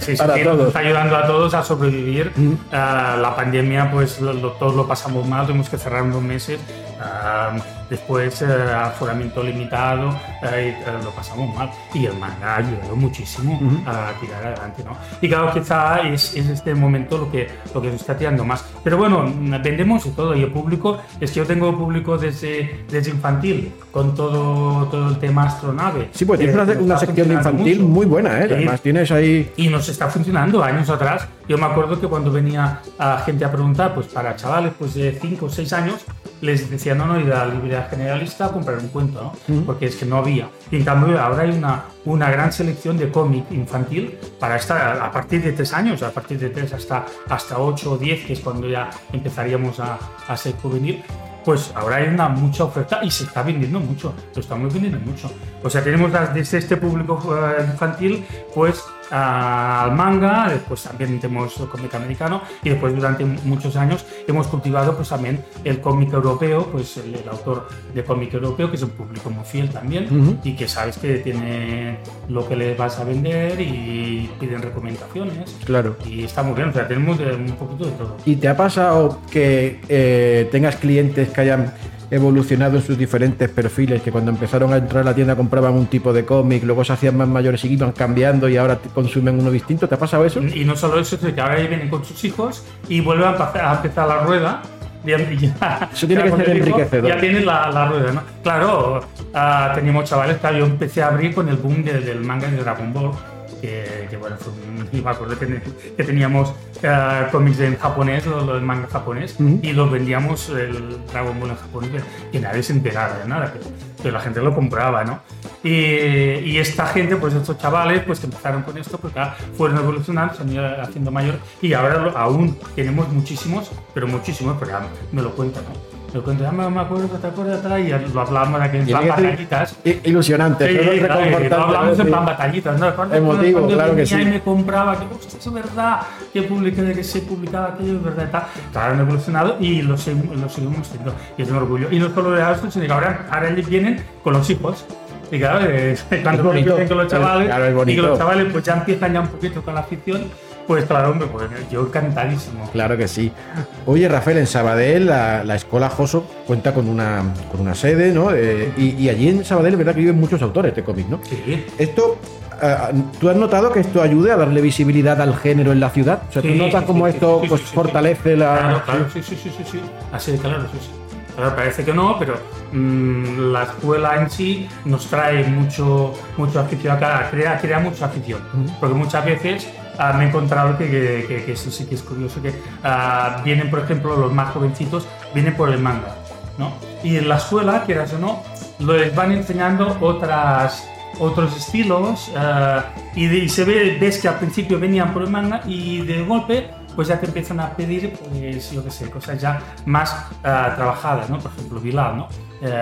Sí, sí, para todos. Está ayudando a todos a sobrevivir. Mm. Ah, la pandemia, pues lo- lo- todos lo pasamos mal, tuvimos que cerrar unos meses. Ah, después, eh, aforamiento limitado, eh, eh, lo pasamos mal. Y el manga ha ayudado muchísimo a tirar adelante, ¿no? Y claro, quizá es, es este momento lo que, lo que se está tirando más. Pero bueno, vendemos y todo. Y el público, es que yo tengo público desde, desde infantil, con todo, todo el tema astronave. Sí, pues tienes que una, una sección de infantil mucho. muy buena, ¿eh? Sí. Además tienes ahí... Y nos está funcionando años atrás. Yo me acuerdo que cuando venía a gente a preguntar, pues para chavales pues de 5 o 6 años, les decía, no, no, ir a la librería generalista a comprar un cuento, ¿no? Porque es que no había. Y en cambio ahora hay una, una gran selección de cómic infantil para estar a partir de 3 años, a partir de 3 hasta, hasta 8 o 10, que es cuando ya empezaríamos a, a ser juvenil. Pues ahora hay una mucha oferta y se está vendiendo mucho, lo estamos vendiendo mucho. O sea, tenemos desde este público eh, infantil, pues al manga, después también tenemos el cómic americano y después durante muchos años hemos cultivado pues también el cómic europeo, pues el, el autor de cómic europeo que es un público muy fiel también y que sabes que tiene lo que les vas a vender y piden recomendaciones Claro. y está muy bien, o sea, tenemos de- un poquito de todo. ¿Y te ha pasado que eh, tengas clientes que hayan evolucionado en sus diferentes perfiles, que cuando empezaron a entrar a la tienda compraban un tipo de cómic, luego se hacían más mayores y iban cambiando y ahora consumen uno distinto. ¿Te ha pasado eso? Y no solo eso, sino que ahora vienen con sus hijos y vuelven a empezar, la rueda. Ya- ya- Eso tiene que ser enriquecedor. Ya tienen la, la rueda, ¿no? Claro, ah, teníamos chavales, claro, yo empecé a abrir con el boom de- del manga de Dragon Ball. Que, que, bueno, fue un- y me acuerdo que, que teníamos ah, cómics en japonés, lo, lo del manga japonés, y los vendíamos el Dragon Ball en japonés, que nadie se enteraba de nada, pero, pero la gente lo compraba, ¿no? Y, y esta gente, pues estos chavales, pues que empezaron con esto, pues claro, fueron evolucionando, se han ido haciendo mayor y ahora lo- aún tenemos muchísimos, pero muchísimos, pero ya me lo cuentan, ¿no? Lo cuentan, ya me me acuerdo, te acuerdas, tal, y lo hablamos de que en plan que batallitas. Ilusionante, Sí, es claro, lo hablamos ¿no? en Sí. plan batallitas, ¿no? Recuerdo Emotivo, cuando claro que sí. Y me compraba, que hostia, es verdad, que publiqué, que se publicaba aquello, es verdad, tal. Claro, han evolucionado y lo, lo seguimos teniendo. Y es un orgullo. Y de esto, sino que ahora, ahora vienen con los hijos. Y claro, eh, cuando Es bonito. con los chavales, Claro, es y que los chavales pues ya empiezan ya un poquito con la afición, pues claro, hombre, pues yo encantadísimo. Claro que sí. Oye, Rafael, en Sabadell la, la escuela Joso cuenta con una, con una sede, ¿no? Eh, y, y allí en Sabadell es verdad que viven muchos autores de cómics, ¿no? Sí. Esto, ah, ¿tú has notado que esto ayude a darle visibilidad al género en la ciudad? O sea, ¿tú Sí, notas sí, cómo sí, esto pues, fortalece la... Claro, claro, sí, sí, sí, sí, sí. Así de claro, sí, sí. Claro, parece que no, pero mm, la escuela en sí nos trae mucho, mucho afición, acá, crea, crea mucha afición. Porque muchas veces ah, me he encontrado que, que, que- que eso sí que es curioso, que ah, vienen, por ejemplo, los más jovencitos, vienen por el manga, ¿no? Y en la escuela, quieras o no, les van enseñando otras otros estilos ah, y, de- y se ve, ves que al principio venían por el manga y de golpe pues ya te empiezan a pedir, pues yo qué sé, cosas ya más ah, trabajadas, ¿no? Por ejemplo, Bilal, ¿no? Eh,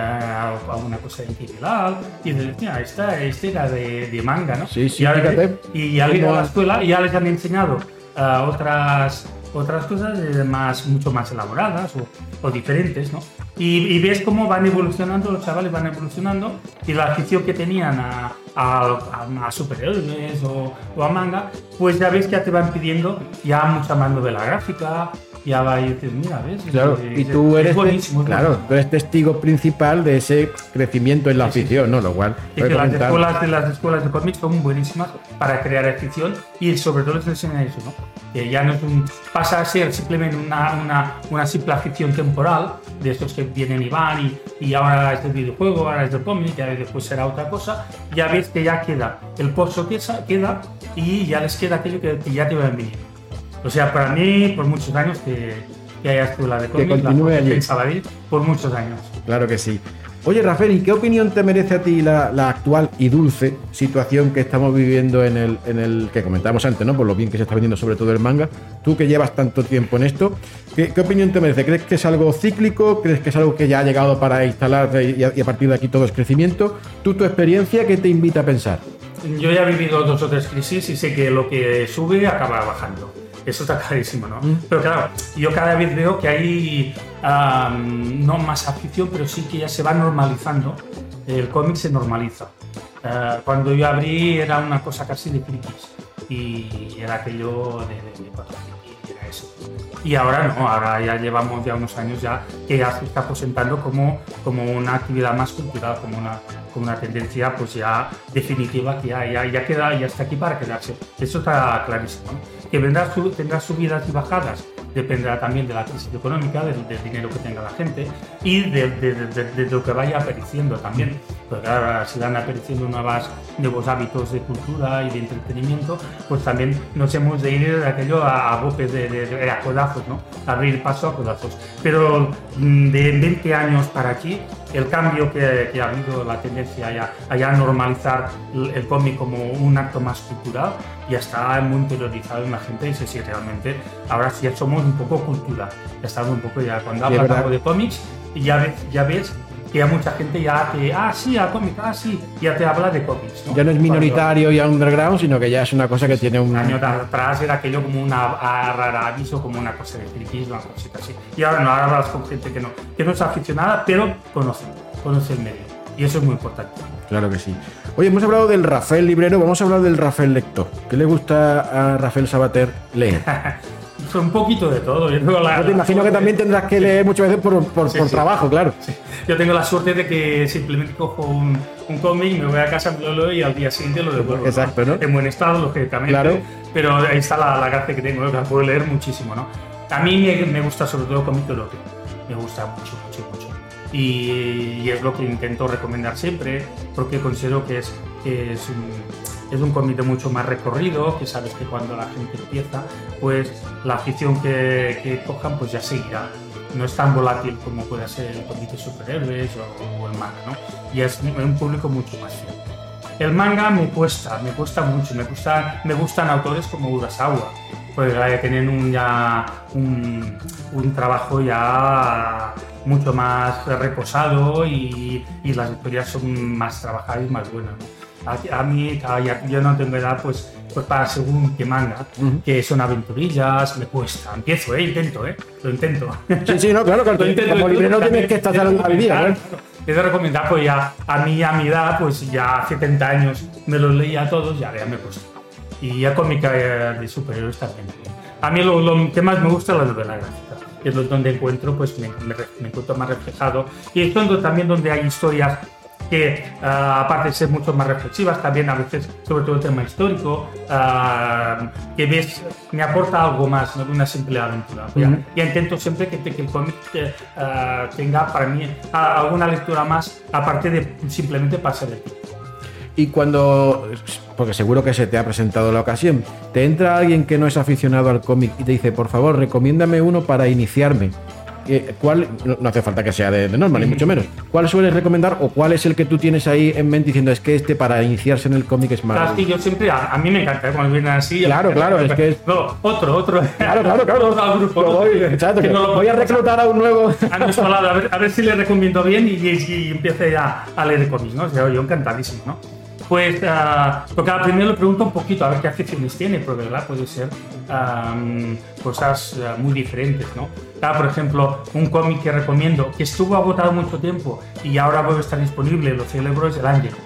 alguna cosa de Bilal y de, mira, esta, este era de, de manga, ¿no? Sí, sí, y, ahora- fíjate. y al ir a la escuela ya les han enseñado ah, otras otras cosas eh, más, mucho más elaboradas o, o diferentes, ¿no? Y, y ves cómo van evolucionando, los chavales van evolucionando y la afición que tenían a, a, a- a superhéroes o, o a manga, pues ya ves que ya te van pidiendo ya mucha más novela gráfica, ya va y dices, mira, ¿ves? Claro, y es- tú es eres, buenísimo, claro, buenísimo. tú eres testigo principal de ese crecimiento en la Sí, sí, afición, ¿no? Lo cual... Y que las escuelas, de las escuelas de cómics son buenísimas para crear afición y sobre todo les enseñan eso, ¿no? Que ya no es un, pasa a ser simplemente una, una, una simple afición temporal de estos que vienen y van y, y ahora es del videojuego, ahora es del cómic, ya después será otra cosa. Ya ves que ya queda el pozo que queda y ya les queda aquello que, que ya te va a venir. O sea, para mí, por muchos años que, que haya escuela de cómics, la continúe Jorge allí. por muchos años. Claro que sí. Oye, Rafael, ¿y qué opinión te merece a ti la, la actual y dulce situación que estamos viviendo en el, en el que comentábamos antes, ¿no? Por lo bien que se está vendiendo sobre todo el manga. Tú que llevas tanto tiempo en esto, ¿qué, qué opinión te merece? ¿Crees que es algo cíclico? ¿Crees que es algo que ya ha llegado para instalarse y y a partir de aquí todo es crecimiento? ¿Tú tu experiencia qué te invita a pensar? Yo ya he vivido dos o tres crisis y sé que lo que sube acaba bajando. Eso está clarísimo, ¿no? Pero claro, yo cada vez veo que hay no más afición, pero sí que ya se va normalizando. El cómic se normaliza. Eh, cuando yo abrí era una cosa casi de frikis y era aquello de, de, de eso. Y ahora no, ahora ya llevamos ya unos años ya que ya se está presentando como, como una actividad más cultural, como una, como una tendencia pues ya definitiva que ya, ya, queda, ya está aquí para quedarse. Eso está clarísimo. Que vendrá tendrá subidas y bajadas, dependerá también de la crisis económica, del, dinero que tenga la gente y de, lo que vaya apareciendo también. Porque ahora si van apareciendo nuevos hábitos de cultura y de entretenimiento, pues también nos hemos de ir de aquello a, a de, a codazos, ¿no? Abrir paso a codazos. Pero mm, de 20 años para aquí, el cambio que, ha habido, la tendencia a ya normalizar el, el cómic como un acto más cultural, ya está muy interiorizado en la gente y dice, sí, realmente, ahora sí ya somos un poco cultura. Ya estamos un poco ya, cuando Sí, hablas algo de cómics, ya ves, ya ves que ya mucha gente ya te, ah, sí, a cómic, ah, sí, ya te habla de cómics. Ya no es minoritario y underground, sino que ya es una cosa que tiene un... Año atrás era aquello como una a- rara aviso, como una cosa de frikis, una cosita así. Y ahora no, ahora hablas con gente que no, que no es aficionada, pero conoce, conoce el medio. Y eso es muy importante. Claro que sí. Oye, hemos hablado del Rafael librero, vamos a hablar del Rafael lector. ¿Qué le gusta a Rafael Sabater leer? un poquito de todo. Yo, tengo la- Yo te imagino que también tendrás que leer muchas veces por, por- Sí, por sí. trabajo, claro. Yo tengo la suerte de que simplemente cojo un, un cómic, me voy a casa, me lo leo y al día siguiente lo devuelvo. Exacto, ¿no? En buen estado, lógicamente. Claro. Pero ahí está la, la gracia que tengo, que puedo leer muchísimo, ¿no? A mí me, me gusta sobre todo cómic erótico. Me gusta mucho, mucho, mucho. Y, es lo que intento recomendar siempre, porque considero que es, que es un, es un de mucho más recorrido, que sabes que cuando la gente empieza, pues la afición que, cojan pues ya seguirá. No es tan volátil como puede ser el de superhéroes o, o el manga, ¿no? Y es un un público mucho más fiel. El manga me cuesta, me cuesta mucho, me, gusta, me gustan autores como Urasawa, pues eh, tienen un, ya un, un trabajo ya mucho más reposado y, y las historias son más trabajadas y más buenas. ¿no? A, a mí, a- ya- yo no tengo edad pues, pues para según qué manga, que son aventurillas, me cuesta. Empiezo, ¿eh? intento, ¿eh? lo intento. Sí, sí, no, claro, claro. Lo intento, Como librero intento tienes que estar día, Claro, ¿no? claro. Es de recomendar, pues ya a mí, a mi edad, pues ya hace 70 años me los leía todos, ya, ya me cuesta. Y ya cómica eh, de superhéroes también. A mí lo, lo que más me gusta es la novela gráfica. Es donde encuentro, pues me, me me encuentro más reflejado. Y es donde, también donde hay historias que, ah, aparte de ser mucho más reflexivas, también a veces, sobre todo el tema histórico, ah, que ves, me aporta algo más, no de una simple aventura. Ujú. ya intento siempre que, que el cómic eh, ah, tenga para mí alguna lectura más, aparte de simplemente pasar el tiempo. Y cuando, porque seguro que se te ha presentado la ocasión, te entra alguien que no es aficionado al cómic y te dice, por favor, recomiéndame uno para iniciarme. Eh, ¿Cuál, no, no hace falta que sea de, de normal, ni mucho menos. ¿Cuál sueles recomendar o cuál es el que tú tienes ahí en mente diciendo es que este para iniciarse en el cómic es Claro, que maravilloso? yo siempre, a, a mí me encanta cuando vienen así. Claro, claro, es que es- No, otro, otro. Claro, claro, claro. Otro grupo. Otro. voy, exacto, Que no lo- voy a reclutar a un nuevo. a nuestro lado, a ver, a ver si le recomiendo bien y, y, y empiece ya a leer cómics, ¿no? O sea, yo encantadísimo, ¿no? Pues, ah, porque al primero le pregunto un poquito a ver qué aficiones tiene, porque ¿verdad? puede ser am, cosas ah, muy diferentes, ¿no? Por ejemplo, un cómic que recomiendo, que estuvo agotado mucho tiempo y ahora vuelve a estar disponible, lo celebro, es el Ángelus,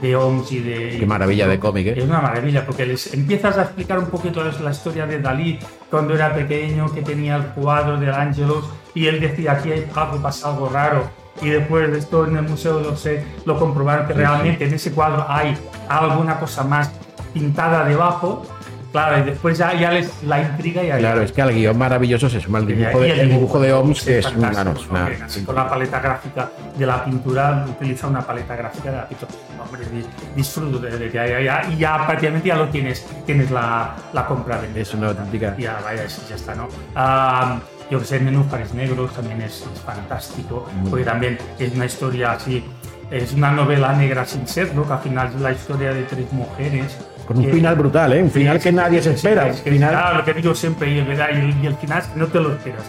de OMS y de... Qué maravilla de cómic, ¿eh? Es una maravilla, porque les empiezas a explicar un poquito la historia de Dalí cuando era pequeño, que tenía el cuadro del Ángelus y él decía aquí hay algo, pasa algo raro. Y después de esto en el museo lo, sé, lo comprobaron que realmente en ese cuadro hay alguna cosa más pintada debajo. Claro, y después ya, ya les la intriga y ahí. Claro, es que al guion maravilloso se suma el dibujo, de, el dibujo de Oms, que es no, una- así con la paleta gráfica de la pintura, utiliza una paleta gráfica de la pintura. Hombre, di- disfruto de, de ya, ya- y ya prácticamente ya lo tienes, tienes la, la compra de es una auténtica. Ya, vaya, ya está, ¿no? Ah, yo que sé, Nenúfares Negros también es, es fantástico, porque también es una historia así, es una novela negra sin serlo, que al final es la historia de tres mujeres. Con un que- final brutal, ¿eh? Un final Sí, que nadie se sí, sí, espera. es final... claro, lo que digo siempre, y, ¿verdad? y, el, y el final no te lo esperas.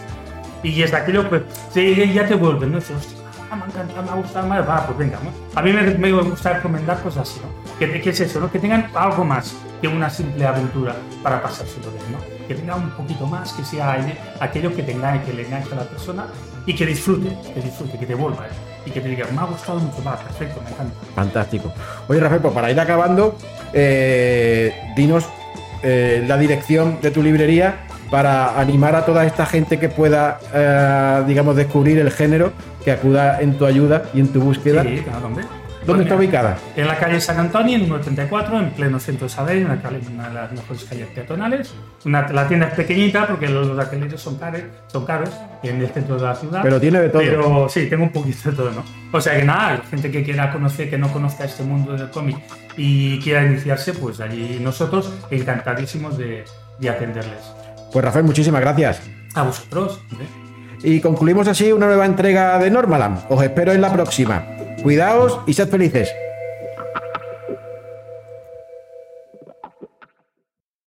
Y es aquello, pues, sí, ya te vuelve, ¿no? Ah, me ha encantado, me ha gustado más, va, pues venga, ¿no? A mí me, me gusta recomendar cosas así, ¿no? Que, que es eso, ¿no? Que tengan algo más que una simple aventura para pasárselo bien, ¿no? Que tenga un poquito más, que sea aquello que tenga que le enganche a la persona y que disfrute, que disfrute, que te vuelva, ¿eh? Y que te diga, me ha gustado mucho más, perfecto, me encanta. Fantástico. Oye, Rafael, pues para ir acabando, eh, dinos eh, la dirección de tu librería para animar a toda esta gente que pueda, eh, digamos, descubrir el género, que acuda en tu ayuda y en tu búsqueda. Sí, claro, hombre. ¿Dónde Pues está ubicada? En la calle San Antonio, número 34, en pleno centro de Sabadell, una, una de las mejores calles peatonales. Una, la tienda es pequeñita porque los, los alquileres son caros, son caros en el centro de la ciudad. Pero tiene de todo. Pero sí, tengo un poquito de todo, ¿no? O sea que nada, gente que quiera conocer, que no conozca este mundo del cómic y quiera iniciarse, pues allí nosotros encantadísimos de, de atenderles. Pues Rafael, muchísimas gracias. A vosotros. ¿eh? Y concluimos así una nueva entrega de Normaland. Os espero en la próxima. Cuidaos y sed felices.